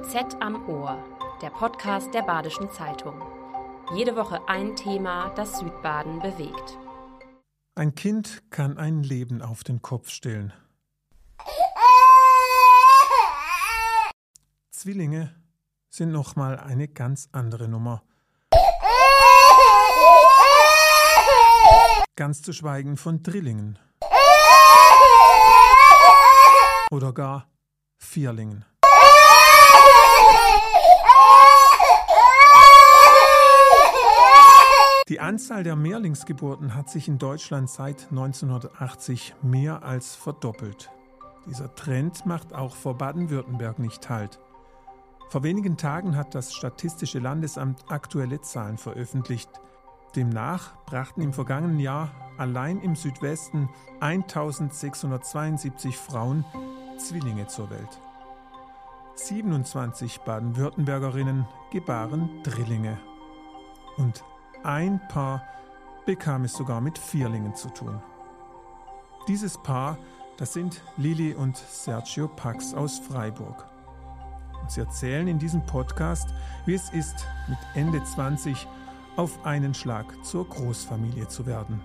BZ am Ohr, der Podcast der Badischen Zeitung. Jede Woche ein Thema, das Südbaden bewegt. Ein Kind kann ein Leben auf den Kopf stellen. Zwillinge sind nochmal eine ganz andere Nummer. Ganz zu schweigen von Drillingen. Oder gar Vierlingen. Die Anzahl der Mehrlingsgeburten hat sich in Deutschland seit 1980 mehr als verdoppelt. Dieser Trend macht auch vor Baden-Württemberg nicht Halt. Vor wenigen Tagen hat das Statistische Landesamt aktuelle Zahlen veröffentlicht. Demnach brachten im vergangenen Jahr allein im Südwesten 1672 Frauen Zwillinge zur Welt. 27 Baden-Württembergerinnen gebaren Drillinge. Und ein Paar bekam es sogar mit Vierlingen zu tun. Dieses Paar, das sind Lili und Sergio Pax aus Freiburg. Und sie erzählen in diesem Podcast, wie es ist, mit Ende 20 auf einen Schlag zur Großfamilie zu werden.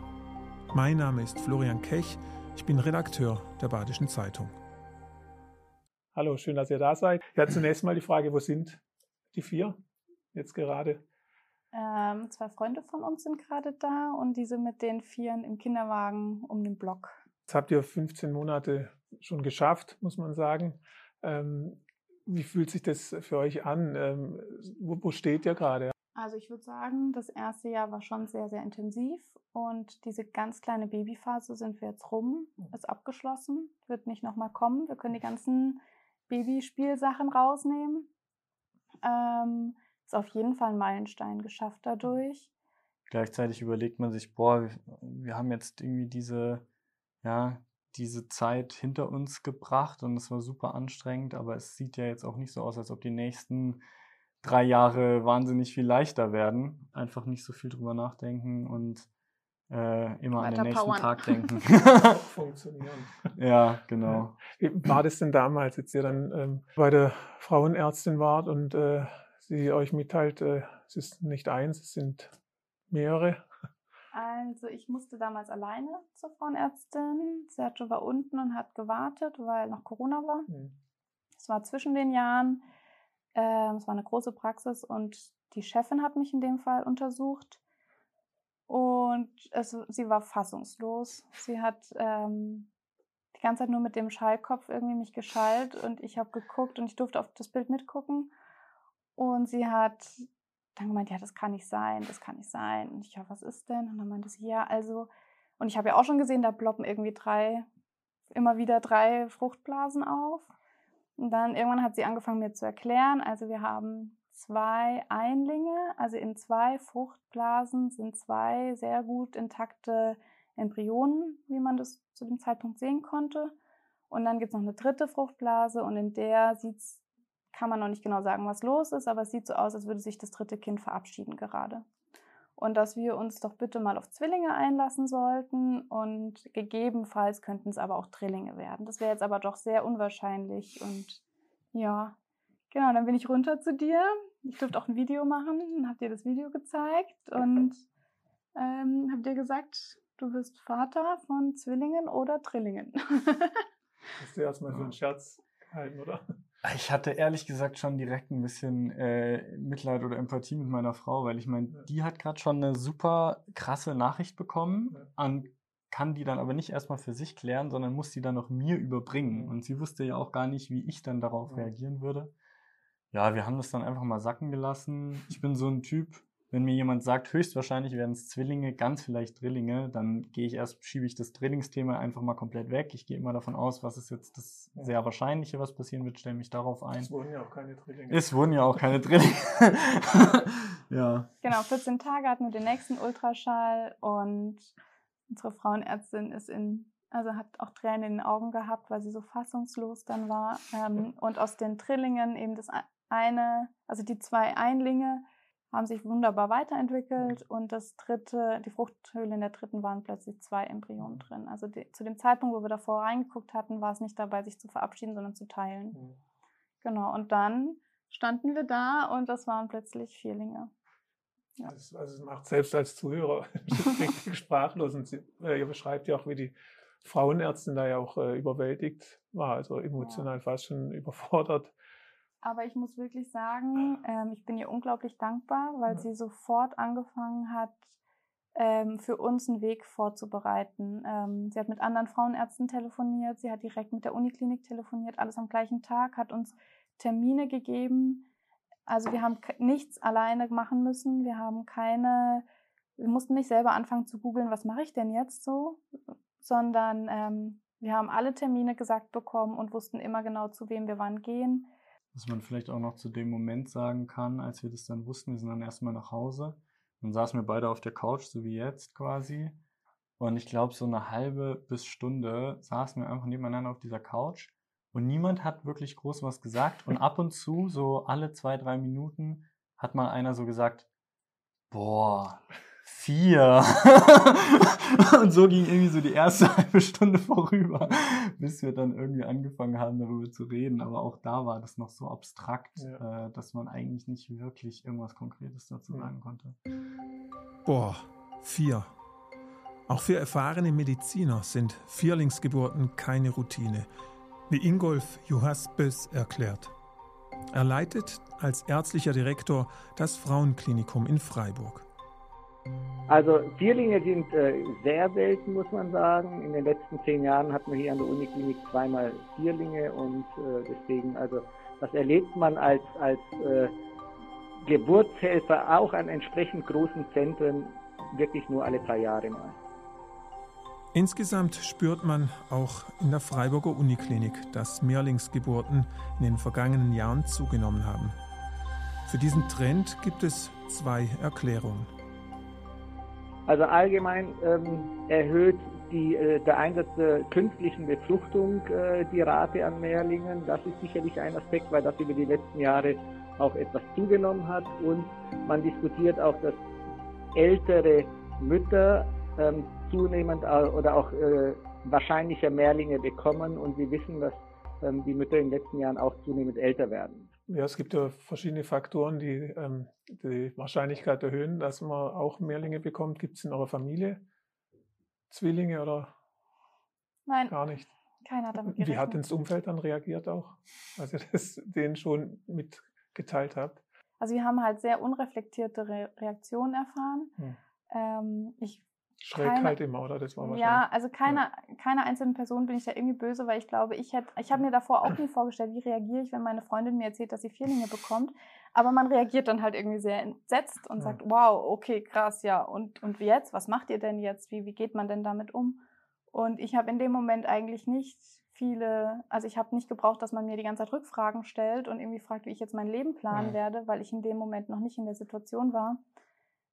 Mein Name ist Florian Kech, ich bin Redakteur der Badischen Zeitung. Hallo, schön, dass ihr da seid. Ja, zunächst mal die Frage, wo sind die vier jetzt gerade? Ähm, zwei Freunde von uns sind gerade da und die sind mit den Vieren im Kinderwagen um den Block. Jetzt habt ihr 15 Monate schon geschafft, muss man sagen. Ähm, wie fühlt sich das für euch an? Ähm, wo, wo steht ihr gerade? Also ich würde sagen, das erste Jahr war schon sehr, sehr intensiv und diese ganz kleine Babyphase sind wir jetzt rum, mhm. ist abgeschlossen, wird nicht nochmal kommen. Wir können die ganzen Babyspielsachen rausnehmen. Ähm, ist auf jeden Fall ein Meilenstein geschafft dadurch. Gleichzeitig überlegt man sich, boah, wir haben jetzt irgendwie diese, ja, diese Zeit hinter uns gebracht und es war super anstrengend, aber es sieht ja jetzt auch nicht so aus, als ob die nächsten drei Jahre wahnsinnig viel leichter werden. Einfach nicht so viel drüber nachdenken und äh, immer Weiter an den nächsten powern. Tag denken. Funktionieren. ja, genau. Wie war das denn damals, als ihr dann ähm, bei der Frauenärztin wart und äh, sie euch mitteilt, äh, es ist nicht eins, es sind mehrere? Also ich musste damals alleine zur Frauenärztin. Sergio war unten und hat gewartet, weil noch Corona war. Mhm. Es war zwischen den Jahren. Ähm, es war eine große Praxis und die Chefin hat mich in dem Fall untersucht. Und es, sie war fassungslos. Sie hat ähm, die ganze Zeit nur mit dem Schallkopf irgendwie mich geschallt und ich habe geguckt und ich durfte auf das Bild mitgucken. Und sie hat dann gemeint, ja, das kann nicht sein, das kann nicht sein. Und ich, ja, was ist denn? Und dann meinte sie, ja, also, und ich habe ja auch schon gesehen, da ploppen irgendwie drei, immer wieder drei Fruchtblasen auf. Und dann irgendwann hat sie angefangen mir zu erklären, also wir haben zwei Einlinge, also in zwei Fruchtblasen sind zwei sehr gut intakte Embryonen, wie man das zu dem Zeitpunkt sehen konnte. Und dann gibt es noch eine dritte Fruchtblase und in der sieht es kann man noch nicht genau sagen, was los ist, aber es sieht so aus, als würde sich das dritte Kind verabschieden gerade. Und dass wir uns doch bitte mal auf Zwillinge einlassen sollten und gegebenenfalls könnten es aber auch Drillinge werden. Das wäre jetzt aber doch sehr unwahrscheinlich und ja, genau, dann bin ich runter zu dir. Ich durfte auch ein Video machen und habe dir das Video gezeigt und ähm, habe dir gesagt, du bist Vater von Zwillingen oder Drillingen. Hast du erstmal für einen Scherz gehalten, oder? Ich hatte ehrlich gesagt schon direkt ein bisschen äh, Mitleid oder Empathie mit meiner Frau, weil ich meine, die hat gerade schon eine super krasse Nachricht bekommen, an, kann die dann aber nicht erstmal für sich klären, sondern muss die dann noch mir überbringen. Und sie wusste ja auch gar nicht, wie ich dann darauf reagieren würde. Ja, wir haben das dann einfach mal sacken gelassen. Ich bin so ein Typ, wenn mir jemand sagt, höchstwahrscheinlich werden es Zwillinge, ganz vielleicht Drillinge, dann gehe ich erst, schiebe ich das Drillingsthema einfach mal komplett weg. Ich gehe immer davon aus, was ist jetzt das sehr Wahrscheinliche, was passieren wird, stelle mich darauf ein. Es wurden ja auch keine Drillinge. Es wurden ja auch keine Drillinge. ja. Genau, 14 Tage hatten wir den nächsten Ultraschall und unsere Frauenärztin ist in, also hat auch Tränen in den Augen gehabt, weil sie so fassungslos dann war. Ähm, und aus den Trillingen eben das eine, also die zwei Einlinge, haben sich wunderbar weiterentwickelt mhm. und das dritte, die Fruchthöhle in der dritten waren plötzlich zwei Embryonen drin. Also die, zu dem Zeitpunkt, wo wir davor reingeguckt hatten, war es nicht dabei, sich zu verabschieden, sondern zu teilen. Mhm. Genau, und dann standen wir da und das waren plötzlich Vierlinge. Ja. Das, also es macht selbst als Zuhörer richtig sprachlos. Und sie, äh, ihr beschreibt ja auch, wie die Frauenärztin da ja auch äh, überwältigt war, also emotional ja. fast schon überfordert. Aber ich muss wirklich sagen, ähm, ich bin ihr unglaublich dankbar, weil ja. sie sofort angefangen hat, ähm, für uns einen Weg vorzubereiten. Ähm, sie hat mit anderen Frauenärzten telefoniert, sie hat direkt mit der Uniklinik telefoniert, alles am gleichen Tag, hat uns Termine gegeben. Also wir haben nichts alleine machen müssen. Wir haben keine, wir mussten nicht selber anfangen zu googeln, was mache ich denn jetzt so, sondern ähm, wir haben alle Termine gesagt bekommen und wussten immer genau, zu wem wir wann gehen. Was man vielleicht auch noch zu dem Moment sagen kann, als wir das dann wussten, wir sind dann erstmal nach Hause. Dann saßen wir beide auf der Couch, so wie jetzt quasi. Und ich glaube, so eine halbe bis Stunde saßen wir einfach nebeneinander auf dieser Couch und niemand hat wirklich groß was gesagt. Und ab und zu, so alle zwei, drei Minuten, hat mal einer so gesagt, boah, vier. und so ging irgendwie so die erste halbe Stunde vorüber, bis wir dann irgendwie angefangen haben, darüber zu reden. Aber auch da war das noch so abstrakt, ja. äh, dass man eigentlich nicht wirklich irgendwas Konkretes dazu sagen konnte. Boah, vier. Auch für erfahrene Mediziner sind Vierlingsgeburten keine Routine wie Ingolf Juhaspes erklärt. Er leitet als ärztlicher Direktor das Frauenklinikum in Freiburg. Also Vierlinge sind äh, sehr selten, muss man sagen. In den letzten zehn Jahren hatten wir hier an der Uniklinik zweimal Vierlinge und äh, deswegen, also das erlebt man als, als äh, Geburtshelfer auch an entsprechend großen Zentren wirklich nur alle drei Jahre mal. Insgesamt spürt man auch in der Freiburger Uniklinik, dass Mehrlingsgeburten in den vergangenen Jahren zugenommen haben. Für diesen Trend gibt es zwei Erklärungen. Also allgemein ähm, erhöht die, äh, der Einsatz der künstlichen Befruchtung äh, die Rate an Mehrlingen. Das ist sicherlich ein Aspekt, weil das über die letzten Jahre auch etwas zugenommen hat. Und man diskutiert auch, dass ältere Mütter ähm, zunehmend oder auch äh, wahrscheinlicher Mehrlinge bekommen und wir wissen, dass ähm, die Mütter in den letzten Jahren auch zunehmend älter werden. Ja, es gibt ja verschiedene Faktoren, die ähm, die Wahrscheinlichkeit erhöhen, dass man auch Mehrlinge bekommt. Gibt es in eurer Familie Zwillinge oder Nein, gar nicht? Keiner hat damit gerechnet. Wie hat denn das Umfeld dann reagiert auch, als ihr das denen schon mitgeteilt habt? Also wir haben halt sehr unreflektierte Re Reaktionen erfahren. Hm. Ähm, ich Schräg keine, immer, oder? Das war wahrscheinlich. Ja, also keine, ja. keine einzelnen Person bin ich da irgendwie böse, weil ich glaube, ich hätte, ich habe mir davor auch nie vorgestellt, wie reagiere ich, wenn meine Freundin mir erzählt, dass sie Vierlinge bekommt. Aber man reagiert dann halt irgendwie sehr entsetzt und ja. sagt, wow, okay, krass, ja. Und, und jetzt? Was macht ihr denn jetzt? Wie, wie geht man denn damit um? Und ich habe in dem Moment eigentlich nicht viele, also ich habe nicht gebraucht, dass man mir die ganze Zeit Rückfragen stellt und irgendwie fragt, wie ich jetzt mein Leben planen ja. werde, weil ich in dem Moment noch nicht in der Situation war.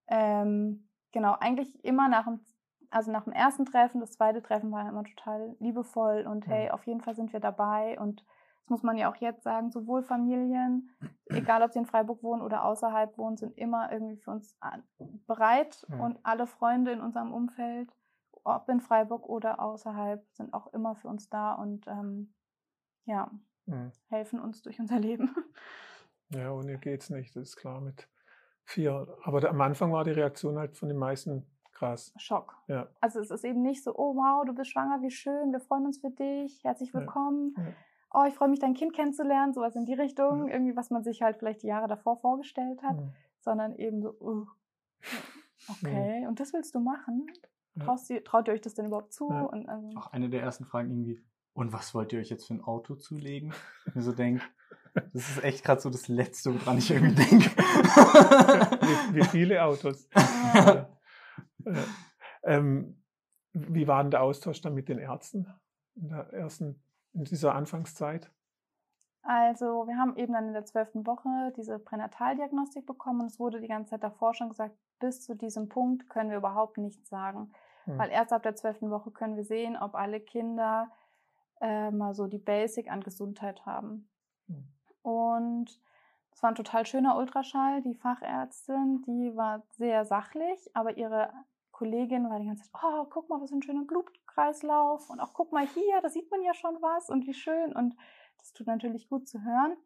Ähm, genau, eigentlich immer nach dem, also nach dem ersten Treffen, das zweite Treffen war immer total liebevoll und hey, auf jeden Fall sind wir dabei und das muss man ja auch jetzt sagen, sowohl Familien, egal ob sie in Freiburg wohnen oder außerhalb wohnen, sind immer irgendwie für uns bereit ja. und alle Freunde in unserem Umfeld, ob in Freiburg oder außerhalb, sind auch immer für uns da und ähm, ja, ja, helfen uns durch unser Leben. Ja, ohne geht's nicht, das ist klar mit Vier. Aber am Anfang war die Reaktion halt von den meisten krass. Schock. Ja. Also es ist eben nicht so, oh wow, du bist schwanger, wie schön, wir freuen uns für dich, herzlich willkommen. Ja. Ja. Oh, ich freue mich, dein Kind kennenzulernen, sowas in die Richtung, ja. irgendwie, was man sich halt vielleicht die Jahre davor vorgestellt hat, sondern eben so, uh, okay, und das willst du machen? Traust ihr, traut ihr euch das denn überhaupt zu? Und, also, Auch eine der ersten Fragen irgendwie, und was wollt ihr euch jetzt für ein Auto zulegen? Ich mir so denke, das ist echt gerade so das Letzte, woran ich irgendwie denke. wie, wie, viele Autos. Ja. ähm, wie war denn der Austausch dann mit den Ärzten in der ersten, in dieser Anfangszeit? Also wir haben eben dann in der zwölften Woche diese Pränataldiagnostik bekommen und es wurde die ganze Zeit davor schon gesagt, bis zu diesem Punkt können wir überhaupt nichts sagen. Hm. Weil erst ab der zwölften Woche können wir sehen, ob alle Kinder äh, mal so die Basic an Gesundheit haben. Hm. Und es war ein total schöner Ultraschall. Die Fachärztin, die war sehr sachlich, aber ihre Kollegin war die ganze Zeit, oh, guck mal, was für ein schöner Blutkreislauf und auch guck mal hier, da sieht man ja schon was und wie schön und das tut natürlich gut zu hören.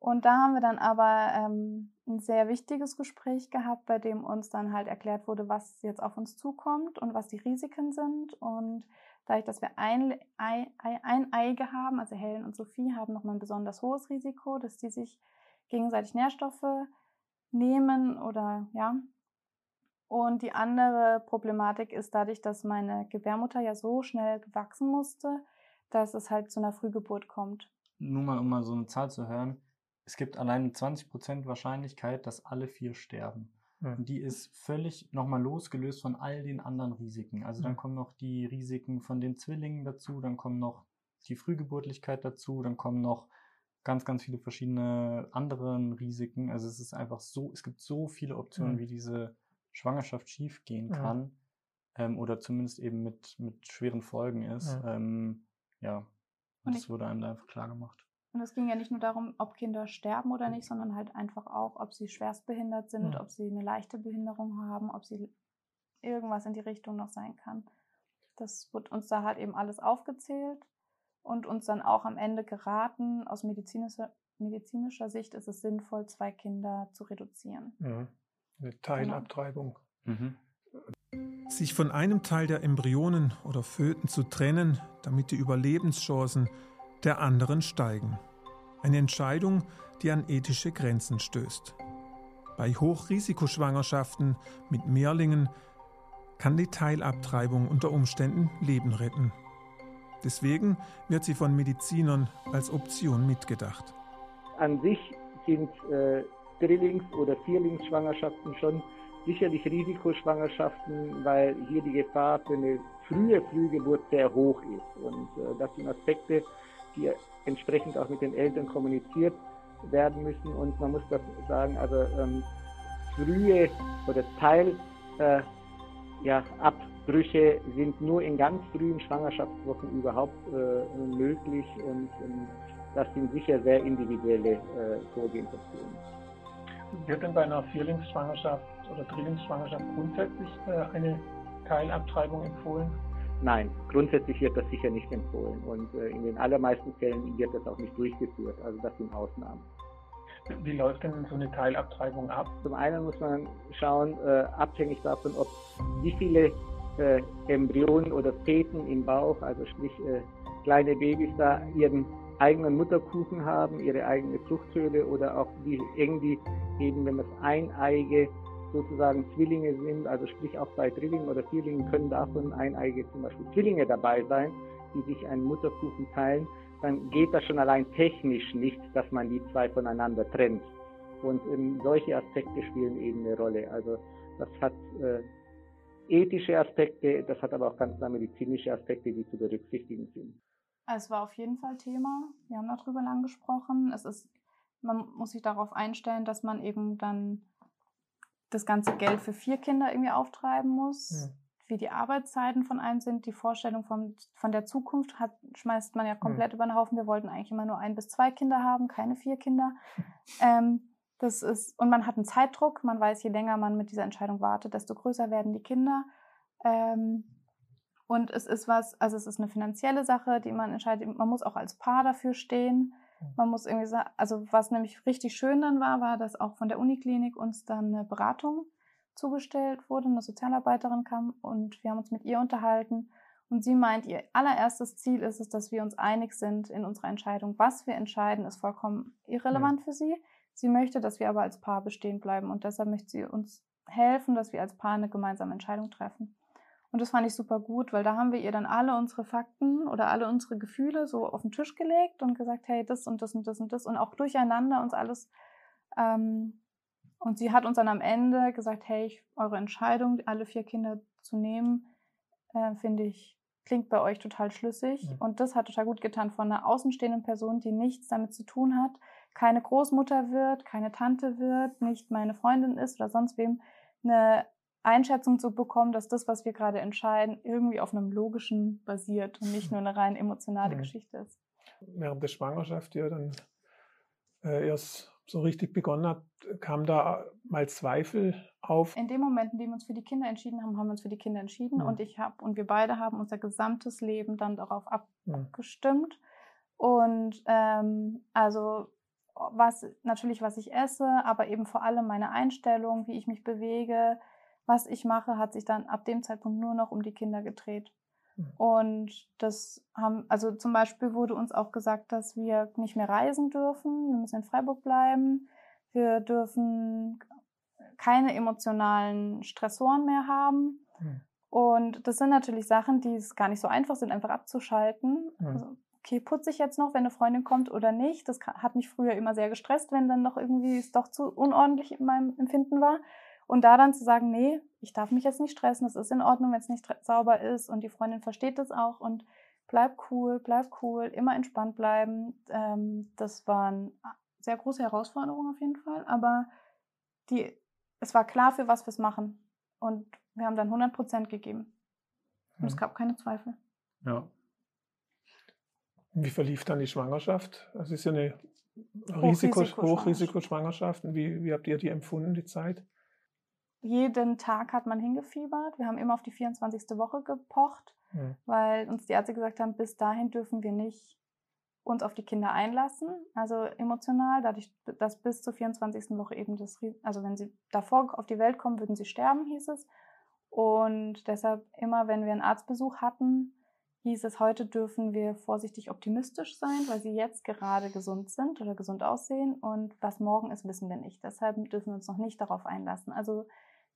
Und da haben wir dann aber ähm, ein sehr wichtiges Gespräch gehabt, bei dem uns dann halt erklärt wurde, was jetzt auf uns zukommt und was die Risiken sind. Und dadurch, dass wir ein, Ei, ein Eige haben, also Helen und Sophie haben nochmal ein besonders hohes Risiko, dass die sich gegenseitig Nährstoffe nehmen oder ja. Und die andere Problematik ist dadurch, dass meine Gebärmutter ja so schnell wachsen musste, dass es halt zu einer Frühgeburt kommt. Nur mal, um mal so eine Zahl zu hören es gibt allein 20% Wahrscheinlichkeit, dass alle vier sterben. Und die ist völlig nochmal losgelöst von all den anderen Risiken. Also dann kommen noch die Risiken von den Zwillingen dazu, dann kommen noch die Frühgeburtlichkeit dazu, dann kommen noch ganz, ganz viele verschiedene anderen Risiken. Also es ist einfach so, es gibt so viele Optionen, ja. wie diese Schwangerschaft schiefgehen kann. Ähm, oder zumindest eben mit, mit schweren Folgen ist. Ja, ähm, ja. Und das wurde einem da einfach klar gemacht. Und es ging ja nicht nur darum, ob Kinder sterben oder nicht, sondern halt einfach auch, ob sie schwerstbehindert sind, ja. ob sie eine leichte Behinderung haben, ob sie irgendwas in die Richtung noch sein kann. Das wird uns da halt eben alles aufgezählt und uns dann auch am Ende geraten, aus medizinischer, medizinischer Sicht ist es sinnvoll, zwei Kinder zu reduzieren. Ja, eine Teilabtreibung. Genau. Mhm. Sich von einem Teil der Embryonen oder Föten zu trennen, damit die Überlebenschancen der anderen steigen. Eine Entscheidung, die an ethische Grenzen stößt. Bei Hochrisikoschwangerschaften mit Mehrlingen kann die Teilabtreibung unter Umständen Leben retten. Deswegen wird sie von Medizinern als Option mitgedacht. An sich sind äh, Drillings- oder Vierlingsschwangerschaften schon sicherlich Risikoschwangerschaften, weil hier die Gefahr für eine frühe Frühgeburt sehr hoch ist. Und äh, das sind Aspekte, die entsprechend auch mit den Eltern kommuniziert werden müssen. Und man muss das sagen, also ähm, frühe oder Teil äh, ja, sind nur in ganz frühen Schwangerschaftswochen überhaupt äh, möglich und ähm, das sind sicher sehr individuelle äh, Vorgehensoptionen. Wird denn bei einer Vierlingsschwangerschaft oder Drillingsschwangerschaft grundsätzlich äh, eine Teilabtreibung empfohlen? Nein, grundsätzlich wird das sicher nicht empfohlen und äh, in den allermeisten Fällen wird das auch nicht durchgeführt. Also das sind Ausnahmen. Wie läuft denn so eine Teilabtreibung ab? Zum einen muss man schauen, äh, abhängig davon, ob wie viele äh, Embryonen oder Feten im Bauch, also sprich kleine Babys da ihren eigenen Mutterkuchen haben, ihre eigene Zuchthöhle oder auch wie eng die eben, wenn das Eineige sozusagen Zwillinge sind, also sprich auch bei Drillingen oder Vierlingen können davon eineige zum Beispiel Zwillinge dabei sein, die sich einen Mutterkuchen teilen, dann geht das schon allein technisch nicht, dass man die zwei voneinander trennt. Und ähm, solche Aspekte spielen eben eine Rolle. Also das hat äh, ethische Aspekte, das hat aber auch ganz klar medizinische Aspekte, die zu berücksichtigen sind. Es war auf jeden Fall Thema. Wir haben darüber lang gesprochen. Es ist, man muss sich darauf einstellen, dass man eben dann das ganze Geld für vier Kinder irgendwie auftreiben muss, ja. wie die Arbeitszeiten von einem sind, die Vorstellung von, von der Zukunft hat, schmeißt man ja komplett ja. über den Haufen. Wir wollten eigentlich immer nur ein bis zwei Kinder haben, keine vier Kinder. Ähm, das ist, und man hat einen Zeitdruck. Man weiß, je länger man mit dieser Entscheidung wartet, desto größer werden die Kinder. Ähm, und es ist was, also es ist eine finanzielle Sache, die man entscheidet. Man muss auch als Paar dafür stehen. Man muss irgendwie sagen, also was nämlich richtig schön dann war, war, dass auch von der Uniklinik uns dann eine Beratung zugestellt wurde. Eine Sozialarbeiterin kam und wir haben uns mit ihr unterhalten. Und sie meint, ihr allererstes Ziel ist es, dass wir uns einig sind in unserer Entscheidung. Was wir entscheiden, ist vollkommen irrelevant ja. für sie. Sie möchte, dass wir aber als Paar bestehen bleiben und deshalb möchte sie uns helfen, dass wir als Paar eine gemeinsame Entscheidung treffen. Und das fand ich super gut, weil da haben wir ihr dann alle unsere Fakten oder alle unsere Gefühle so auf den Tisch gelegt und gesagt, hey, das und das und das und das und auch durcheinander uns alles. Ähm, und sie hat uns dann am Ende gesagt, hey, ich, eure Entscheidung, alle vier Kinder zu nehmen, äh, finde ich, klingt bei euch total schlüssig. Ja. Und das hat total gut getan von einer außenstehenden Person, die nichts damit zu tun hat, keine Großmutter wird, keine Tante wird, nicht meine Freundin ist oder sonst wem, eine Einschätzung zu bekommen, dass das, was wir gerade entscheiden, irgendwie auf einem logischen basiert und nicht nur eine rein emotionale mhm. Geschichte ist. Während der Schwangerschaft, die ja dann äh, erst so richtig begonnen hat, kam da mal Zweifel auf? In dem Moment, in dem wir uns für die Kinder entschieden haben, haben wir uns für die Kinder entschieden mhm. und ich habe und wir beide haben unser gesamtes Leben dann darauf mhm. abgestimmt. Mhm. Und ähm, also was natürlich, was ich esse, aber eben vor allem meine Einstellung, wie ich mich bewege, was ich mache, hat sich dann ab dem Zeitpunkt nur noch um die Kinder gedreht. Mhm. Und das haben, also zum Beispiel wurde uns auch gesagt, dass wir nicht mehr reisen dürfen. Wir müssen in Freiburg bleiben. Wir dürfen keine emotionalen Stressoren mehr haben. Mhm. Und das sind natürlich Sachen, die es gar nicht so einfach sind, einfach abzuschalten. Mhm. Also, okay, putze ich jetzt noch, wenn eine Freundin kommt oder nicht? Das hat mich früher immer sehr gestresst, wenn dann noch irgendwie es doch zu unordentlich in meinem Empfinden war. Und da dann zu sagen, nee, ich darf mich jetzt nicht stressen, das ist in Ordnung, wenn es nicht sauber ist und die Freundin versteht das auch und bleib cool, bleib cool, immer entspannt bleiben. Ähm, das waren sehr große Herausforderungen auf jeden Fall, aber die, es war klar, für was wir es machen. Und wir haben dann 100 Prozent gegeben. Und es mhm. gab keine Zweifel. Ja. Wie verlief dann die Schwangerschaft? Es ist ja eine Risiko, Hochrisikoschwangerschaft. Wie, wie habt ihr die empfunden, die Zeit? Jeden Tag hat man hingefiebert. Wir haben immer auf die 24. Woche gepocht, mhm. weil uns die Ärzte gesagt haben, bis dahin dürfen wir nicht uns auf die Kinder einlassen, also emotional, dadurch, dass bis zur 24. Woche eben das, also wenn sie davor auf die Welt kommen, würden sie sterben, hieß es. Und deshalb immer, wenn wir einen Arztbesuch hatten, hieß es, heute dürfen wir vorsichtig optimistisch sein, weil sie jetzt gerade gesund sind oder gesund aussehen und was morgen ist, wissen wir nicht. Deshalb dürfen wir uns noch nicht darauf einlassen. Also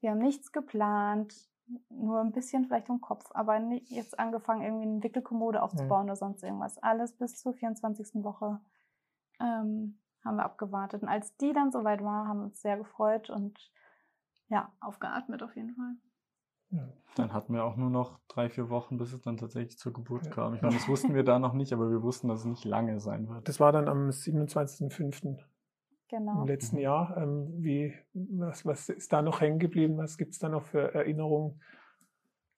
wir haben nichts geplant, nur ein bisschen vielleicht im Kopf, aber nicht jetzt angefangen, irgendwie eine Wickelkommode aufzubauen mhm. oder sonst irgendwas. Alles bis zur 24. Woche ähm, haben wir abgewartet. Und als die dann soweit war, haben wir uns sehr gefreut und ja, aufgeatmet auf jeden Fall. Dann hatten wir auch nur noch drei, vier Wochen, bis es dann tatsächlich zur Geburt kam. Ich meine, das wussten wir da noch nicht, aber wir wussten, dass es nicht lange sein wird. Das war dann am 27.05 genau. im letzten Jahr. Ähm, wie, was, was ist da noch hängen geblieben? Was gibt es da noch für Erinnerungen?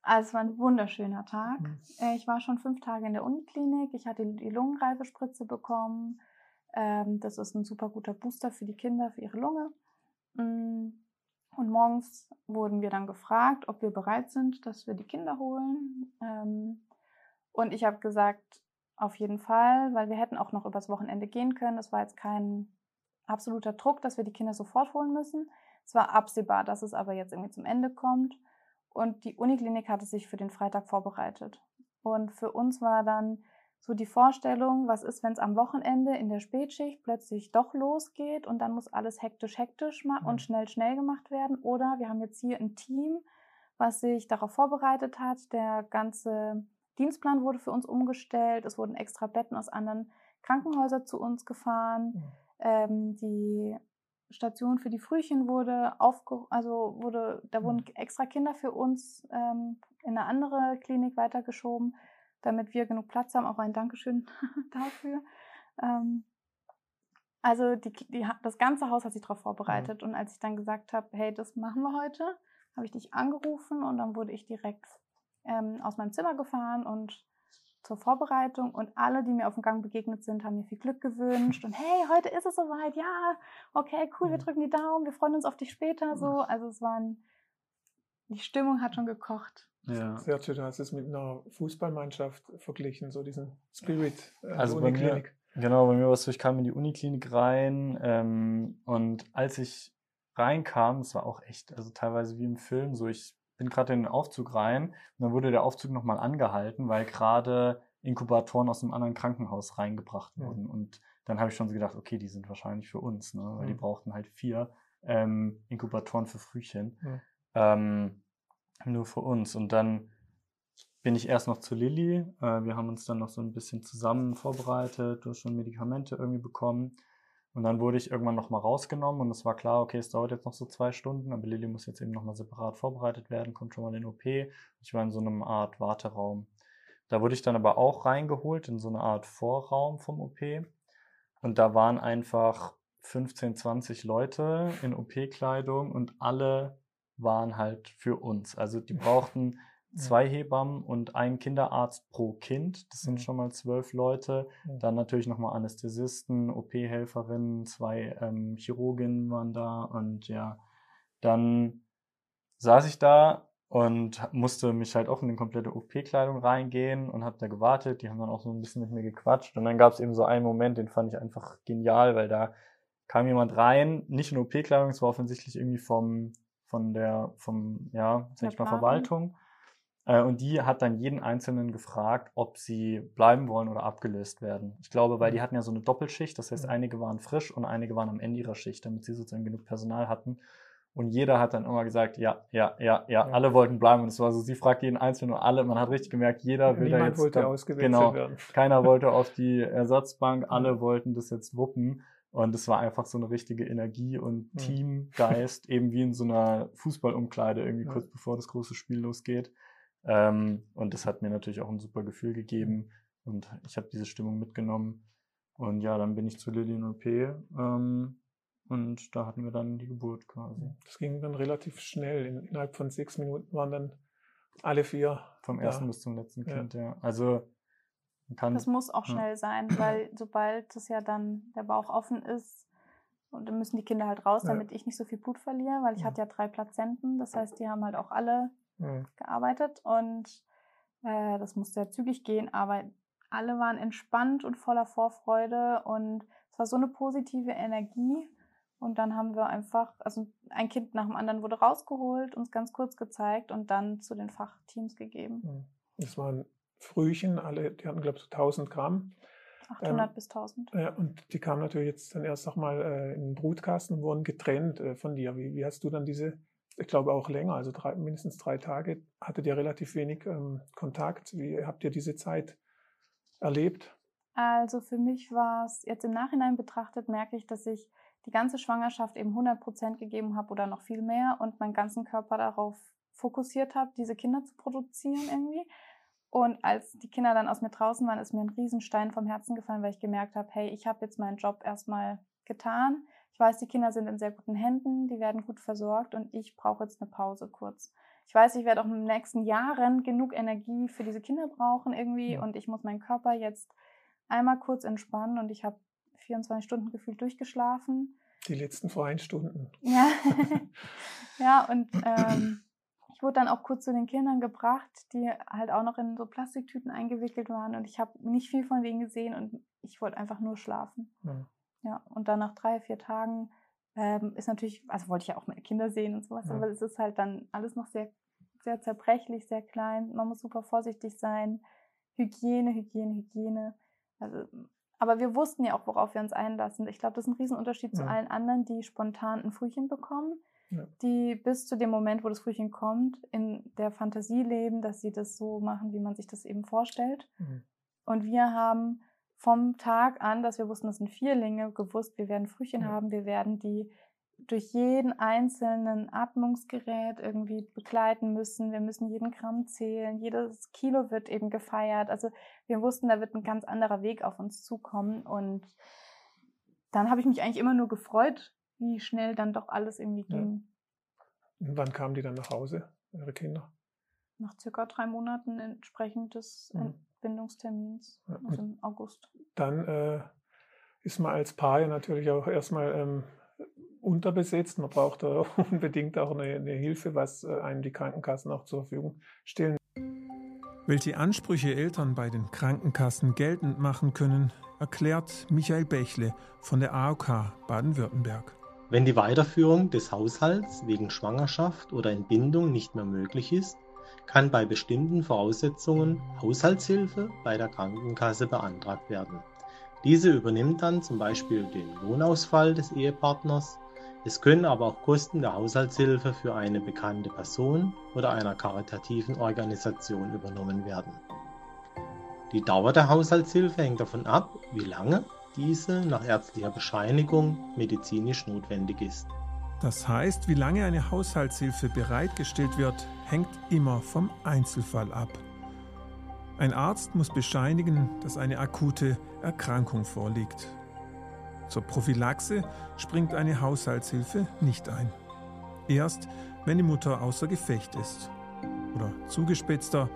Also es war ein wunderschöner Tag. Mhm. Ich war schon fünf Tage in der Uniklinik. Ich hatte die Lungenreifespritze bekommen. Ähm, das ist ein super guter Booster für die Kinder, für ihre Lunge. Mm. Und morgens wurden wir dann gefragt, ob wir bereit sind, dass wir die Kinder holen. Ähm, und ich habe gesagt, auf jeden Fall, weil wir hätten auch noch übers Wochenende gehen können. Das war jetzt kein absoluter Druck, dass wir die Kinder sofort holen müssen. Es war absehbar, dass es aber jetzt irgendwie zum Ende kommt. Und die Uniklinik hatte sich für den Freitag vorbereitet. Und für uns war dann so die Vorstellung, was ist, wenn es am Wochenende in der Spätschicht plötzlich doch losgeht und dann muss alles hektisch, hektisch und mhm. schnell, schnell gemacht werden. Oder wir haben jetzt hier ein Team, was sich darauf vorbereitet hat. Der ganze Dienstplan wurde für uns umgestellt. Es wurden extra Betten aus anderen Krankenhäusern zu uns gefahren. Mhm. Ähm, die Station für die Frühchen wurde aufge also wurde, da wurden mhm. extra Kinder für uns ähm, in eine andere Klinik weitergeschoben, damit wir genug Platz haben. Auch ein Dankeschön dafür. Ähm, also die, die, das ganze Haus hat sich darauf vorbereitet. Mhm. Und als ich dann gesagt habe, hey, das machen wir heute, habe ich dich angerufen und dann wurde ich direkt ähm, aus meinem Zimmer gefahren und zur Vorbereitung und alle, die mir auf dem Gang begegnet sind, haben mir viel Glück gewünscht und hey, heute ist es soweit, ja, okay, cool, wir drücken die Daumen, wir freuen uns auf dich später, so. Also es waren, die Stimmung hat schon gekocht. Ja. Sehr schön, du hast es mit einer Fußballmannschaft verglichen, so diesen Spirit äh, also bei mir, Genau, bei mir war es so, ich kam in die Uniklinik rein ähm, und als ich reinkam, es war auch echt, also teilweise wie im Film, so ich bin gerade in den Aufzug rein und dann wurde der Aufzug nochmal angehalten, weil gerade Inkubatoren aus einem anderen Krankenhaus reingebracht wurden. Mhm. Und dann habe ich schon so gedacht, okay, die sind wahrscheinlich für uns, ne? weil mhm. die brauchten halt vier ähm, Inkubatoren für Frühchen. Mhm. Ähm, nur für uns. Und dann bin ich erst noch zu Lilly. Äh, wir haben uns dann noch so ein bisschen zusammen vorbereitet, du hast schon Medikamente irgendwie bekommen. Und dann wurde ich irgendwann nochmal rausgenommen und es war klar, okay, es dauert jetzt noch so zwei Stunden, aber Lilly muss jetzt eben nochmal separat vorbereitet werden, kommt schon mal in den OP. Ich war in so einem Art Warteraum. Da wurde ich dann aber auch reingeholt in so eine Art Vorraum vom OP. Und da waren einfach 15, 20 Leute in OP-Kleidung und alle waren halt für uns. Also die brauchten zwei Hebammen und ein Kinderarzt pro Kind. Das sind schon mal zwölf Leute. Dann natürlich nochmal Anästhesisten, OP-Helferinnen, zwei ähm, Chirurginnen waren da. Und ja, dann saß ich da und musste mich halt auch in die komplette OP-Kleidung reingehen und habe da gewartet. Die haben dann auch so ein bisschen mit mir gequatscht. Und dann gab es eben so einen Moment, den fand ich einfach genial, weil da kam jemand rein, nicht in OP-Kleidung, es war offensichtlich irgendwie vom, von der, vom, ja, sag ich mal, Verwaltung. Äh, und die hat dann jeden Einzelnen gefragt, ob sie bleiben wollen oder abgelöst werden. Ich glaube, weil die mhm. hatten ja so eine Doppelschicht, das heißt, mhm. einige waren frisch und einige waren am Ende ihrer Schicht, damit sie sozusagen genug Personal hatten. Und jeder hat dann immer gesagt, ja, ja, ja, ja, ja. alle wollten bleiben. Und es war so, sie fragt jeden Einzelnen und alle, man hat richtig gemerkt, jeder will Niemand da jetzt. wollte da, ausgewechselt genau, werden. Keiner wollte auf die Ersatzbank, alle wollten das jetzt wuppen. Und es war einfach so eine richtige Energie und mhm. Teamgeist, eben wie in so einer Fußballumkleide, irgendwie ja. kurz bevor das große Spiel losgeht. Ähm, und das hat mir natürlich auch ein super Gefühl gegeben. Und ich habe diese Stimmung mitgenommen. Und ja, dann bin ich zu Lillian OP. Ähm, und da hatten wir dann die Geburt quasi. Das ging dann relativ schnell. In, innerhalb von sechs Minuten waren dann alle vier. Vom ersten da. bis zum letzten Kind, ja. ja. Also kann, das muss auch schnell ja. sein, weil sobald es ja dann der Bauch offen ist, und dann müssen die Kinder halt raus, damit ja. ich nicht so viel Blut verliere, weil ich hatte ja drei Plazenten. Das heißt, die haben halt auch alle gearbeitet und äh, das musste ja zügig gehen, aber alle waren entspannt und voller Vorfreude und es war so eine positive Energie und dann haben wir einfach, also ein Kind nach dem anderen wurde rausgeholt, uns ganz kurz gezeigt und dann zu den Fachteams gegeben. Hm. Das waren Frühchen, alle, die hatten, glaube ich, so 1000 Gramm. 800 ähm, bis 1000. Ja, und die kamen natürlich jetzt dann erst nochmal äh, in den Brutkasten und wurden getrennt äh, von dir. Wie, wie, hast du dann diese, ich glaube auch länger, also drei, mindestens drei Tage, hattet ihr relativ wenig ähm, Kontakt. Wie habt ihr diese Zeit erlebt? Also für mich war es jetzt im Nachhinein betrachtet, merke ich, dass ich die ganze Schwangerschaft eben 100 Prozent gegeben habe oder noch viel mehr und meinen ganzen Körper darauf fokussiert habe, diese Kinder zu produzieren irgendwie. Und als die Kinder dann aus mir draußen waren, ist mir ein Riesenstein vom Herzen gefallen, weil ich gemerkt habe, hey, ich habe jetzt meinen Job erstmal getan. Ich weiß, die Kinder sind in sehr guten Händen, die werden gut versorgt und ich brauche jetzt eine Pause kurz. Ich weiß, ich werde auch in den nächsten Jahren genug Energie für diese Kinder brauchen irgendwie ja. und ich muss meinen Körper jetzt einmal kurz entspannen und ich habe 24 Stunden gefühlt durchgeschlafen. Die letzten freien Stunden. Ja, ja und ähm, ich wurde dann auch kurz zu den Kindern gebracht, die halt auch noch in so Plastiktüten eingewickelt waren und ich habe nicht viel von denen gesehen und ich wollte einfach nur schlafen. Ja, ja und dann nach drei, vier Tagen ähm, ist natürlich, also wollte ich ja auch meine Kinder sehen und sowas, ja. aber es ist halt dann alles noch sehr, sehr zerbrechlich, sehr klein. Man muss super vorsichtig sein. Hygiene, Hygiene, Hygiene. Also aber wir wussten ja auch, worauf wir uns einlassen. Ich glaube, das ist ein Riesenunterschied ja. zu allen anderen, die spontan ein Frühchen bekommen, ja. die bis zu dem Moment, wo das Frühchen kommt, in der Fantasie leben, dass sie das so machen, wie man sich das eben vorstellt. Mhm. Und wir haben vom Tag an, dass wir wussten, das sind Vierlinge, gewusst, wir werden Frühchen ja. haben, wir werden die durch jeden einzelnen Atmungsgerät irgendwie begleiten müssen. Wir müssen jeden Gramm zählen. Jedes Kilo wird eben gefeiert. Also wir wussten, da wird ein ganz anderer Weg auf uns zukommen. Und dann habe ich mich eigentlich immer nur gefreut, wie schnell dann doch alles irgendwie ging. Ja. Und wann kamen die dann nach Hause, ihre Kinder? Nach circa drei Monaten entsprechend des mhm. Entbindungstermins, ja. also im August. Dann äh, ist man als Paar ja natürlich auch erstmal ähm, unterbesetzt. Man braucht da unbedingt auch eine, eine Hilfe, was äh, einem die Krankenkassen auch zur Verfügung stellen. Welche Ansprüche Eltern bei den Krankenkassen geltend machen können, erklärt Michael Bächle von der AOK Baden-Württemberg. Wenn die Weiterführung des Haushalts wegen Schwangerschaft oder Entbindung nicht mehr möglich ist, kann bei bestimmten Voraussetzungen Haushaltshilfe bei der Krankenkasse beantragt werden. Diese übernimmt dann zum Beispiel den Lohnausfall des Ehepartners. Es können aber auch Kosten der Haushaltshilfe für eine bekannte Person oder einer karitativen Organisation übernommen werden. Die Dauer der Haushaltshilfe hängt davon ab, wie lange diese nach ärztlicher Bescheinigung medizinisch notwendig ist. Das heißt, wie lange eine Haushaltshilfe bereitgestellt wird, hängt immer vom Einzelfall ab. Ein Arzt muss bescheinigen, dass eine akute Erkrankung vorliegt. Zur Prophylaxe springt eine Haushaltshilfe nicht ein. Erst, wenn die Mutter außer Gefecht ist. Oder zugespitzter,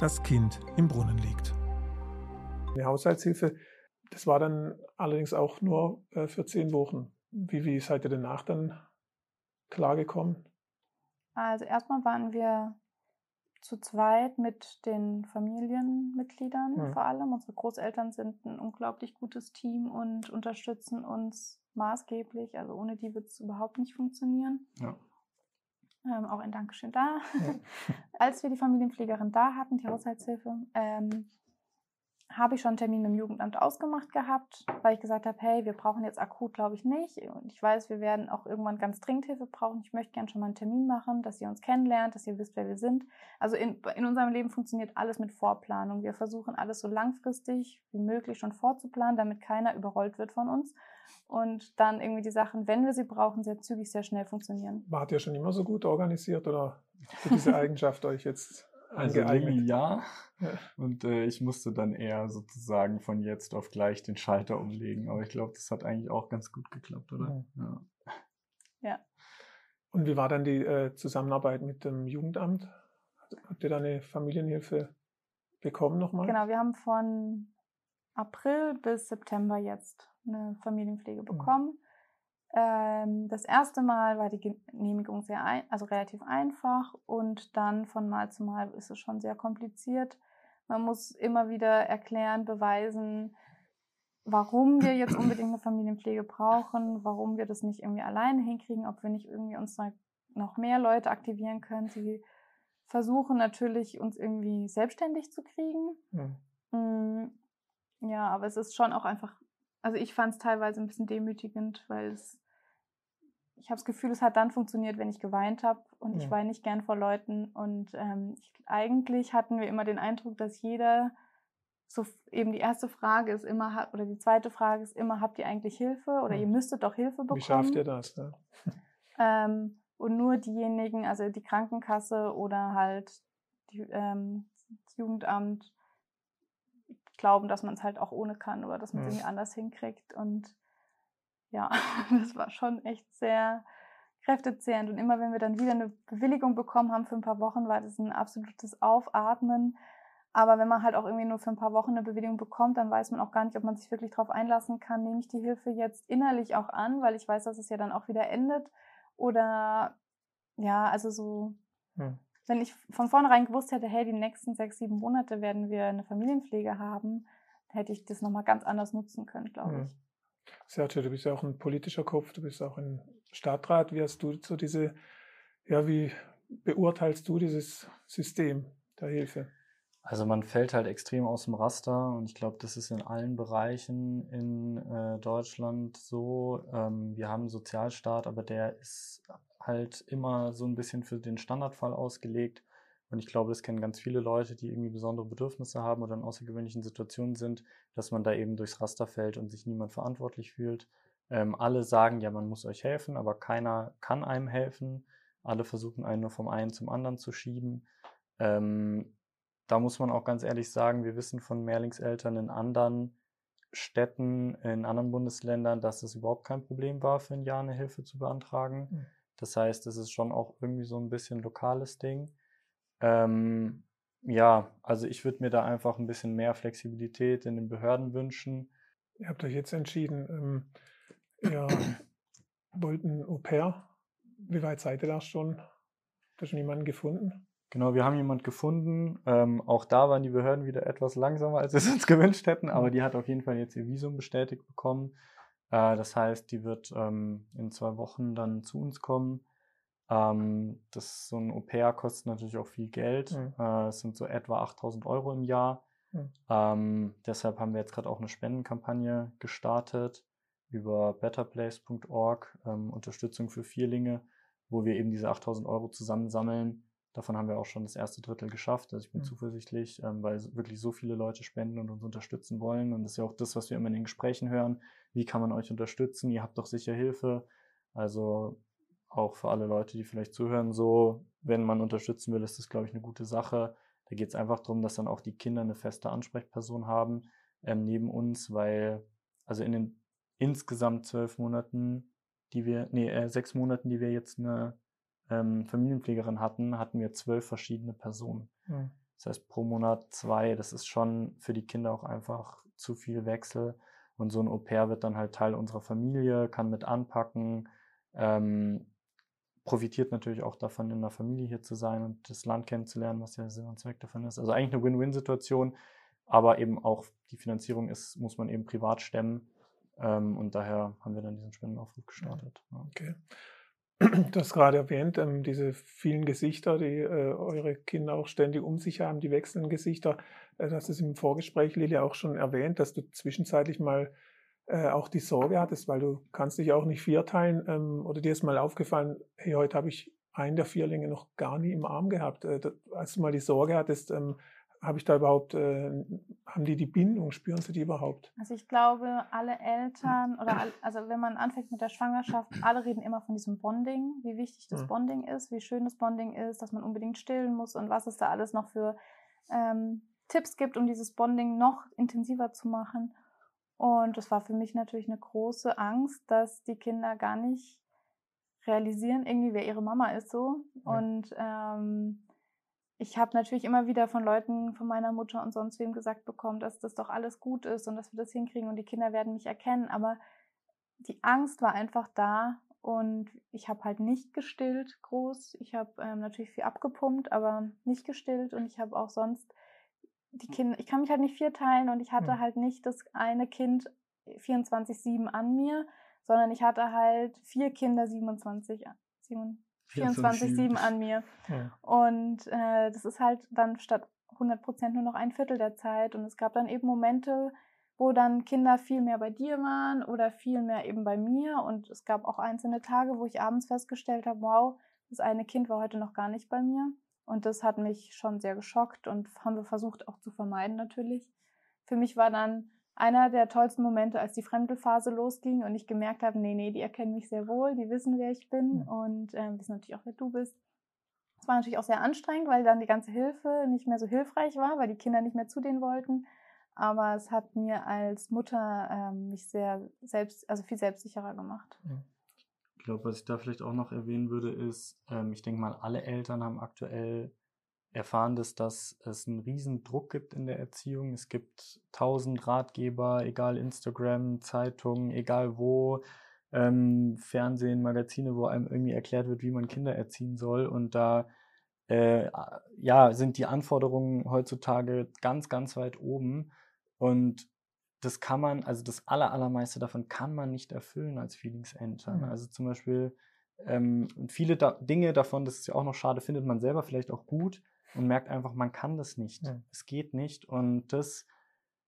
das Kind im Brunnen liegt. Eine Haushaltshilfe, das war dann allerdings auch nur äh, für zehn Wochen. Wie, wie seid ihr danach dann klargekommen? Also erstmal waren wir zu zweit mit den Familienmitgliedern Mhm. vor allem. Unsere Großeltern sind ein unglaublich gutes Team und unterstützen uns maßgeblich. Also ohne die wird es überhaupt nicht funktionieren. Ja. Ähm, auch ein Dankeschön da. Ja. Als wir die Familienpflegerin da hatten, die Haushaltshilfe, ähm, habe ich schon einen Termin mit dem Jugendamt ausgemacht gehabt, weil ich gesagt habe, hey, wir brauchen jetzt akut, glaube ich, nicht. Und ich weiß, wir werden auch irgendwann ganz dringend Hilfe brauchen. Ich möchte gerne schon mal einen Termin machen, dass ihr uns kennenlernt, dass ihr wisst, wer wir sind. Also in, in unserem Leben funktioniert alles mit Vorplanung. Wir versuchen alles so langfristig wie möglich schon vorzuplanen, damit keiner überrollt wird von uns. Und dann irgendwie die Sachen, wenn wir sie brauchen, sehr zügig, sehr schnell funktionieren. Wart ihr schon immer so gut organisiert oder hat diese Eigenschaft euch jetzt Also? Lilly ja. Ja. Und äh, ich musste dann eher sozusagen von jetzt auf gleich den Schalter umlegen. Aber ich glaube, das hat eigentlich auch ganz gut geklappt, oder? Mhm. Ja. Und wie war dann die äh, Zusammenarbeit mit dem Jugendamt? Habt ihr da eine Familienhilfe bekommen nochmal? Genau, wir haben von April bis September jetzt eine Familienpflege bekommen. Ähm, das erste Mal war die Genehmigung sehr ein, also relativ einfach und dann von Mal zu Mal ist es schon sehr kompliziert. Man muss immer wieder erklären, beweisen, warum wir jetzt unbedingt eine Familienpflege brauchen, warum wir das nicht irgendwie alleine hinkriegen, ob wir nicht irgendwie uns noch mehr Leute aktivieren können. Sie versuchen natürlich, uns irgendwie selbstständig zu kriegen. Mhm. Mm, Ja, aber es ist schon auch einfach, also ich fand es teilweise ein bisschen demütigend, weil es, ich habe das Gefühl, es hat dann funktioniert, wenn ich geweint habe und ich Ja. weine nicht gern vor Leuten und ähm, ich, eigentlich hatten wir immer den Eindruck, dass jeder so eben die erste Frage ist immer, oder die zweite Frage ist immer, habt ihr eigentlich Hilfe oder Ja. ihr müsstet doch Hilfe bekommen. Wie schafft ihr das? Ne? Ähm, und nur diejenigen, also die Krankenkasse oder halt die, ähm, das Jugendamt, glauben, dass man es halt auch ohne kann oder dass man es Mhm. irgendwie anders hinkriegt. Und ja, das war schon echt sehr kräftezehrend. Und immer wenn wir dann wieder eine Bewilligung bekommen haben für ein paar Wochen, war das ein absolutes Aufatmen. Aber wenn man halt auch irgendwie nur für ein paar Wochen eine Bewilligung bekommt, dann weiß man auch gar nicht, ob man sich wirklich darauf einlassen kann. Nehme ich die Hilfe jetzt innerlich auch an, weil ich weiß, dass es ja dann auch wieder endet. Oder ja, also so, Hm. wenn ich von vornherein gewusst hätte, hey, die nächsten sechs, sieben Monate werden wir eine Familienpflege haben, hätte ich das nochmal ganz anders nutzen können, glaube Hm. ich. Sergio, du bist ja auch ein politischer Kopf, du bist auch ein Stadtrat. Wie hast du so diese, ja, wie beurteilst du dieses System der Hilfe? Also man fällt halt extrem aus dem Raster und ich glaube, das ist in allen Bereichen in äh, Deutschland so. Ähm, wir haben einen Sozialstaat, aber der ist halt immer so ein bisschen für den Standardfall ausgelegt. Und ich glaube, das kennen ganz viele Leute, die irgendwie besondere Bedürfnisse haben oder in außergewöhnlichen Situationen sind, dass man da eben durchs Raster fällt und sich niemand verantwortlich fühlt. Ähm, alle sagen, ja, man muss euch helfen, aber keiner kann einem helfen. Alle versuchen einen nur vom einen zum anderen zu schieben. Ähm, da muss man auch ganz ehrlich sagen, wir wissen von Mehrlingseltern in anderen Städten, in anderen Bundesländern, dass es überhaupt kein Problem war, für ein Jahr eine Hilfe zu beantragen. Mhm. Das heißt, es ist schon auch irgendwie so ein bisschen lokales Ding. Ähm, ja, also ich würde mir da einfach ein bisschen mehr Flexibilität in den Behörden wünschen. Ihr habt euch jetzt entschieden, ähm, ihr wollt ein Au pair. Wie weit seid ihr da schon? Habt ihr schon jemanden gefunden? Genau, wir haben jemand gefunden. Ähm, auch da waren die Behörden wieder etwas langsamer, als wir es uns gewünscht hätten, aber die hat auf jeden Fall jetzt ihr Visum bestätigt bekommen. Äh, das heißt, die wird ähm, in zwei Wochen dann zu uns kommen. Ähm, das so ein Au pair kostet natürlich auch viel Geld. Mhm. Äh, es sind so etwa 8000 Euro im Jahr. Mhm. Ähm, deshalb haben wir jetzt gerade auch eine Spendenkampagne gestartet über betterplace.org, ähm, Unterstützung für Vierlinge, wo wir eben diese 8000 Euro zusammensammeln. Davon haben wir auch schon das erste Drittel geschafft. Also ich bin Mhm. zuversichtlich, ähm, weil wirklich so viele Leute spenden und uns unterstützen wollen. Und das ist ja auch das, was wir immer in den Gesprächen hören. Wie kann man euch unterstützen? Ihr habt doch sicher Hilfe. Also auch für alle Leute, die vielleicht zuhören, so, wenn man unterstützen will, ist das, glaube ich, eine gute Sache. Da geht es einfach darum, dass dann auch die Kinder eine feste Ansprechperson haben ähm, neben uns, weil, also in den insgesamt zwölf Monaten, die wir, nee, äh, sechs Monaten, die wir jetzt eine ähm, Familienpflegerin hatten, hatten wir zwölf verschiedene Personen. Hm. Das heißt, pro Monat zwei, das ist schon für die Kinder auch einfach zu viel Wechsel. Und so ein Au pair wird dann halt Teil unserer Familie, kann mit anpacken, ähm, profitiert natürlich auch davon, in der Familie hier zu sein und das Land kennenzulernen, was ja Sinn und Zweck davon ist. Also eigentlich eine Win-Win-Situation, aber eben auch die Finanzierung ist, muss man eben privat stemmen. Ähm, und daher haben wir dann diesen Spendenaufruf gestartet. Ja. Okay. Du hast gerade erwähnt, ähm, diese vielen Gesichter, die äh, eure Kinder auch ständig um sich haben, die wechselnden Gesichter. Äh, hast es im Vorgespräch, Lilia, auch schon erwähnt, dass du zwischenzeitlich mal äh, auch die Sorge hattest, weil du kannst dich auch nicht vierteilen ähm, oder dir ist mal aufgefallen, hey, heute habe ich einen der Vierlinge noch gar nie im Arm gehabt. Äh, als du mal die Sorge hattest, ähm, habe ich da überhaupt, äh, haben die die Bindung, spüren sie die überhaupt? Also ich glaube, alle Eltern oder all, also wenn man anfängt mit der Schwangerschaft, alle reden immer von diesem Bonding, wie wichtig das Bonding ist, wie schön das Bonding ist, dass man unbedingt stillen muss und was es da alles noch für ähm, Tipps gibt, um dieses Bonding noch intensiver zu machen. Und das war für mich natürlich eine große Angst, dass die Kinder gar nicht realisieren, irgendwie wer ihre Mama ist so. Ja. Und ähm, ich habe natürlich immer wieder von Leuten, von meiner Mutter und sonst wem gesagt bekommen, dass das doch alles gut ist und dass wir das hinkriegen und die Kinder werden mich erkennen. Aber die Angst war einfach da und ich habe halt nicht gestillt groß. Ich habe ähm, natürlich viel abgepumpt, aber nicht gestillt und ich habe auch sonst die Kinder, ich kann mich halt nicht vierteilen und ich hatte mhm. halt nicht das eine Kind 24-7 an mir, sondern ich hatte halt vier Kinder 27, 24-7 an mir. Ja. Und äh, das ist halt dann statt 100 Prozent nur noch ein Viertel der Zeit. Und es gab dann eben Momente, wo dann Kinder viel mehr bei dir waren oder viel mehr eben bei mir. Und es gab auch einzelne Tage, wo ich abends festgestellt habe, wow, das eine Kind war heute noch gar nicht bei mir. Und das hat mich schon sehr geschockt und haben wir versucht auch zu vermeiden natürlich. Für mich war dann einer der tollsten Momente, als die Fremdelphase losging und ich gemerkt habe, nee, nee, die erkennen mich sehr wohl, die wissen, wer ich bin mhm. und äh, wissen natürlich auch, wer du bist. Es war natürlich auch sehr anstrengend, weil dann die ganze Hilfe nicht mehr so hilfreich war, weil die Kinder nicht mehr zu denen wollten. Aber es hat mir als Mutter ähm, mich sehr selbst, also viel selbstsicherer gemacht. Mhm. Ich glaube, was ich da vielleicht auch noch erwähnen würde, ist, ähm, ich denke mal, alle Eltern haben aktuell erfahren, dass, dass es einen riesen Druck gibt in der Erziehung. Es gibt tausend Ratgeber, egal Instagram, Zeitungen, egal wo, ähm, Fernsehen, Magazine, wo einem irgendwie erklärt wird, wie man Kinder erziehen soll. Und da äh, ja, sind die Anforderungen heutzutage ganz, ganz weit oben. Und das kann man, also das aller, allermeiste davon kann man nicht erfüllen als Feelingseltern. Mhm. Also zum Beispiel ähm, viele da Dinge davon, das ist ja auch noch schade, findet man selber vielleicht auch gut, und merkt einfach, man kann das nicht. Ja. Es geht nicht. Und das,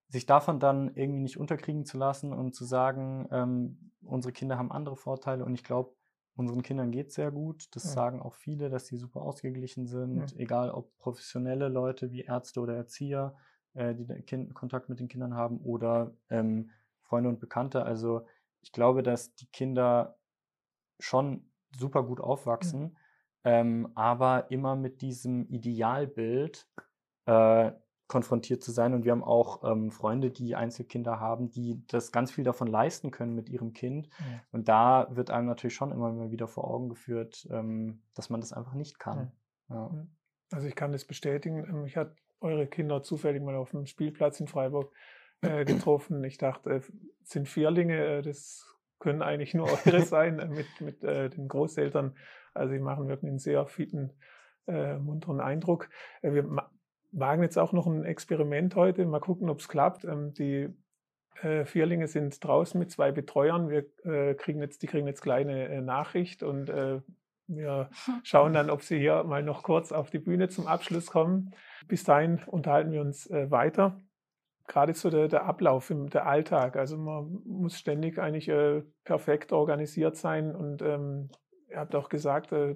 sich davon dann irgendwie nicht unterkriegen zu lassen und zu sagen, ähm, unsere Kinder haben andere Vorteile und ich glaube, unseren Kindern geht es sehr gut. Das ja. sagen auch viele, dass sie super ausgeglichen sind, egal ob professionelle Leute wie Ärzte oder Erzieher, äh, die kind Kontakt mit den Kindern haben oder ähm, Freunde und Bekannte. Also ich glaube, dass die Kinder schon super gut aufwachsen ähm, aber immer mit diesem Idealbild äh, konfrontiert zu sein. Und wir haben auch ähm, Freunde, die Einzelkinder haben, die das ganz viel davon leisten können mit ihrem Kind. Ja. Und da wird einem natürlich schon immer wieder vor Augen geführt, ähm, dass man das einfach nicht kann. Ja. Ja. Mhm. Also ich kann das bestätigen. Ähm, ich hatte eure Kinder zufällig mal auf dem Spielplatz in Freiburg äh, getroffen. Ich dachte, es sind Vierlinge, äh, das können eigentlich nur eure sein äh, mit, mit äh, den Großeltern. Also sie machen wirklich einen sehr fitten, äh, munteren Eindruck. Äh, wir wagen jetzt auch noch ein Experiment heute. Mal gucken, ob es klappt. Ähm, die äh, Vierlinge sind draußen mit zwei Betreuern. Wir äh, kriegen jetzt, die kriegen jetzt kleine äh, Nachricht und äh, wir schauen dann, ob sie hier mal noch kurz auf die Bühne zum Abschluss kommen. Bis dahin unterhalten wir uns weiter gerade so der, der Ablauf, im, der Alltag. Also man muss ständig eigentlich äh, perfekt organisiert sein und ähm, ihr habt auch gesagt, äh,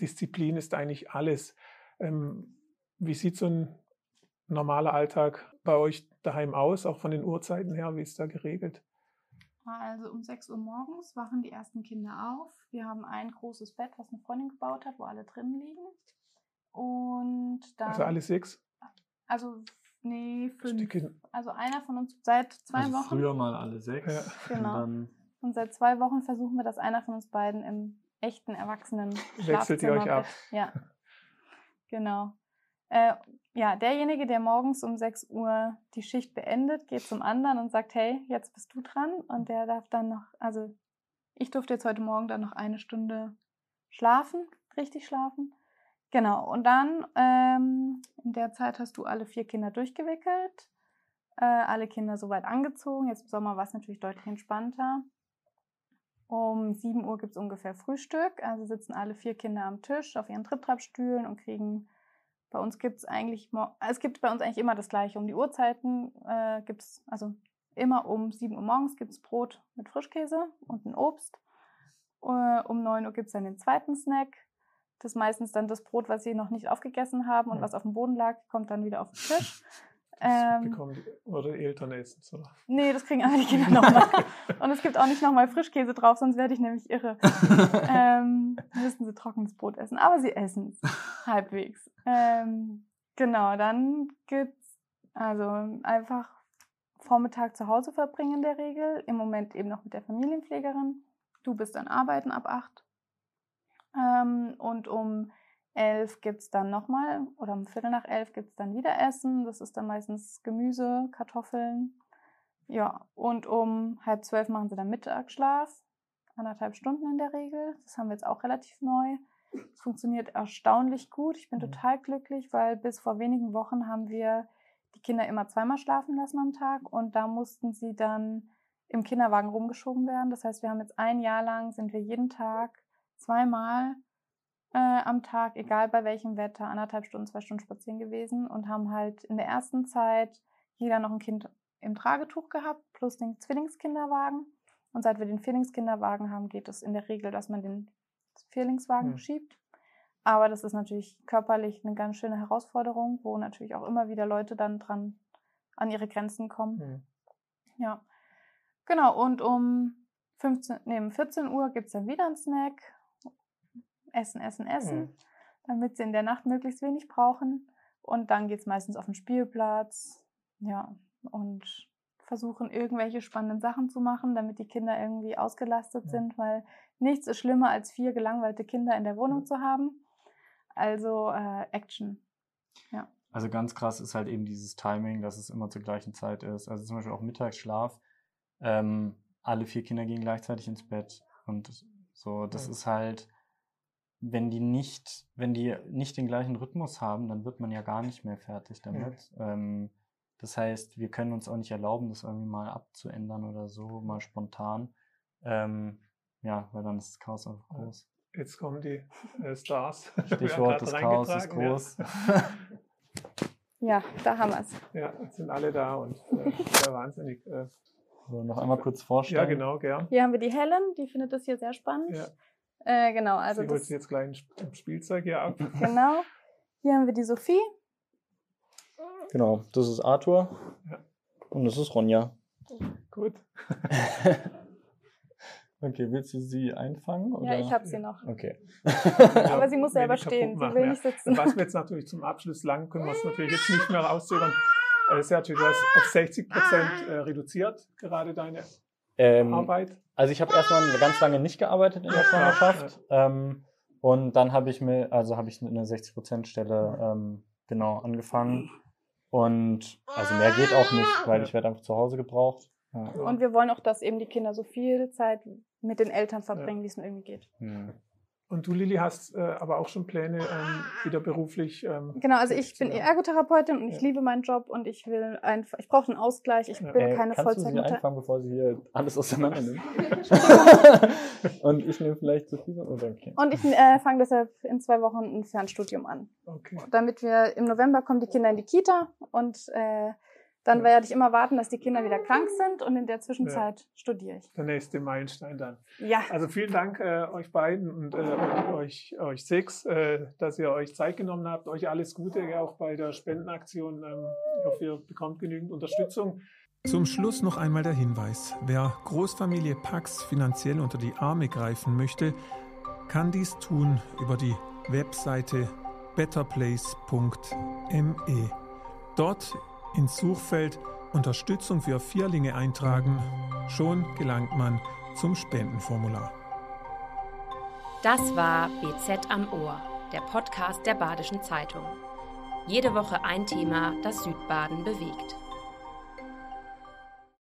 Disziplin ist eigentlich alles. Ähm, wie sieht so ein normaler Alltag bei euch daheim aus, auch von den Uhrzeiten her? Wie ist da geregelt? Also um 6 Uhr morgens wachen die ersten Kinder auf. Wir haben ein großes Bett, was eine Freundin gebaut hat, wo alle drin liegen. Und dann. Also alle sechs? Also, nee, fünf. Also einer von uns seit zwei also Wochen. Früher mal alle sechs. Ja. Genau. Und, und, seit zwei Wochen versuchen wir, dass einer von uns beiden im echten Erwachsenen Wechselt ihr euch ab? Ja, genau. Äh, ja, derjenige, der morgens um 6 Uhr die Schicht beendet, geht zum anderen und sagt, hey, jetzt bist du dran. Und der darf dann noch, also ich durfte jetzt heute Morgen dann noch eine Stunde schlafen, richtig schlafen. Genau, und dann ähm, in der Zeit hast du alle vier Kinder durchgewickelt, äh, alle Kinder soweit angezogen. Jetzt im Sommer war es natürlich deutlich entspannter. Um 7 Uhr gibt es ungefähr Frühstück, also sitzen alle vier Kinder am Tisch auf ihren Tritttrappstühlen und kriegen, bei uns gibt es eigentlich, es gibt bei uns eigentlich immer das gleiche. Um die Uhrzeiten äh, gibt es, also immer um 7 Uhr morgens gibt es Brot mit Frischkäse und ein Obst. Uh, um 9 Uhr gibt es dann den zweiten Snack. Das ist meistens dann das Brot, was sie noch nicht aufgegessen haben und was auf dem Boden lag, kommt dann wieder auf den Tisch. Ähm, bekommen die Eltern es, oder? Nee, das kriegen alle die Kinder nochmal. Und es gibt auch nicht nochmal Frischkäse drauf, sonst werde ich nämlich irre. ähm, müssen sie trockenes Brot essen. Aber sie essen es halbwegs. Ähm, genau, dann gibt's also einfach Vormittag zu Hause verbringen in der Regel. Im Moment eben noch mit der Familienpflegerin. Du bist dann arbeiten ab acht. Ähm, und um elf gibt es dann nochmal, oder um Viertel nach elf gibt es dann wieder Essen. Das ist dann meistens Gemüse, Kartoffeln. Ja, und um halb zwölf machen sie dann Mittagsschlaf. Anderthalb Stunden in der Regel. Das haben wir jetzt auch relativ neu. Es funktioniert erstaunlich gut. Ich bin mhm. total glücklich, weil bis vor wenigen Wochen haben wir die Kinder immer zweimal schlafen lassen am Tag und da mussten sie dann im Kinderwagen rumgeschoben werden. Das heißt, wir haben jetzt ein Jahr lang, sind wir jeden Tag zweimal äh, am Tag, egal bei welchem Wetter, anderthalb Stunden, zwei Stunden spazieren gewesen und haben halt in der ersten Zeit jeder noch ein Kind im Tragetuch gehabt, plus den Zwillingskinderwagen. Und seit wir den Vierlingskinderwagen haben, geht es in der Regel, dass man den Vierlingswagen mhm. schiebt. Aber das ist natürlich körperlich eine ganz schöne Herausforderung, wo natürlich auch immer wieder Leute dann dran an ihre Grenzen kommen. Mhm. Ja. Genau, und um 15, nee, 14 Uhr gibt es dann wieder einen Snack essen, essen, essen, mhm. damit sie in der Nacht möglichst wenig brauchen. Und dann geht es meistens auf den Spielplatz, ja, und versuchen irgendwelche spannenden Sachen zu machen, damit die Kinder irgendwie ausgelastet mhm. sind, weil nichts ist schlimmer als vier gelangweilte Kinder in der Wohnung mhm. zu haben. Also äh, Action. Ja. Also ganz krass ist halt eben dieses Timing, dass es immer zur gleichen Zeit ist. Also zum Beispiel auch Mittagsschlaf. Ähm, alle vier Kinder gehen gleichzeitig ins Bett und so. Das ja. ist halt wenn die nicht, wenn die nicht den gleichen Rhythmus haben, dann wird man ja gar nicht mehr fertig damit. Ja. Ähm, das heißt, wir können uns auch nicht erlauben, das irgendwie mal abzuändern oder so, mal spontan. Ähm, ja, weil dann ist das Chaos einfach groß. Jetzt kommen die äh, Stars. Stichwort, das Chaos ist groß. Ja. ja, da haben wir es. Ja, jetzt sind alle da und äh, ja, wahnsinnig. Äh, so, noch einmal kurz vorstellen. Ja, genau, gern. Hier haben wir die Helen, die findet das hier sehr spannend. Ja. Äh, genau, also. Sie holt das, jetzt gleich ein Spielzeug hier ab. Genau. Hier haben wir die Sophie. Genau, das ist Arthur. Ja. Und das ist Ronja. Gut. okay, willst du sie einfangen? Oder? Ja, ich habe sie noch. Okay. Aber sie muss selber stehen, sie will nicht sitzen. Was wir jetzt natürlich zum Abschluss lang können es natürlich jetzt nicht mehr rauszögern. Sergio, du hast auf 60 Prozent äh, reduziert gerade deine ähm, Arbeit? Also ich habe erstmal ganz lange nicht gearbeitet in der Schwangerschaft. Ähm, und dann habe ich mir, also habe ich eine 60%-Stelle ähm, genau angefangen. Und also mehr geht auch nicht, weil ich werde einfach zu Hause gebraucht. Ja. Und wir wollen auch, dass eben die Kinder so viel Zeit mit den Eltern verbringen, ja. wie es nur irgendwie geht. Mhm. Und du, Lilly, hast äh, aber auch schon Pläne, ähm, wieder beruflich. Ähm, genau, also ich bin Ergotherapeutin und ich liebe meinen Job und ich will einfach, ich brauche einen Ausgleich. Ich bin äh, keine Vollzeit. Kannst du sie einfangen, bevor sie hier alles auseinander nimmt? und ich nehme vielleicht zu viel oder okay. Und ich äh, fange deshalb in zwei Wochen ein Fernstudium an. Okay. Damit wir im November kommen die Kinder in die Kita und äh, dann werde ich immer warten, dass die Kinder wieder krank sind und in der Zwischenzeit ja. studiere ich. Der nächste Meilenstein dann. Ja. Also vielen Dank äh, euch beiden und äh, euch, euch sechs, äh, dass ihr euch Zeit genommen habt. Euch alles Gute, ja, auch bei der Spendenaktion. Ähm, ich hoffe, ihr bekommt genügend Unterstützung. Zum Schluss noch einmal der Hinweis. Wer Großfamilie Pax finanziell unter die Arme greifen möchte, kann dies tun über die Webseite betterplace.me. Dort ins Suchfeld Unterstützung für Vierlinge eintragen. Schon gelangt man zum Spendenformular. Das war BZ am Ohr, der Podcast der Badischen Zeitung. Jede Woche ein Thema, das Südbaden bewegt.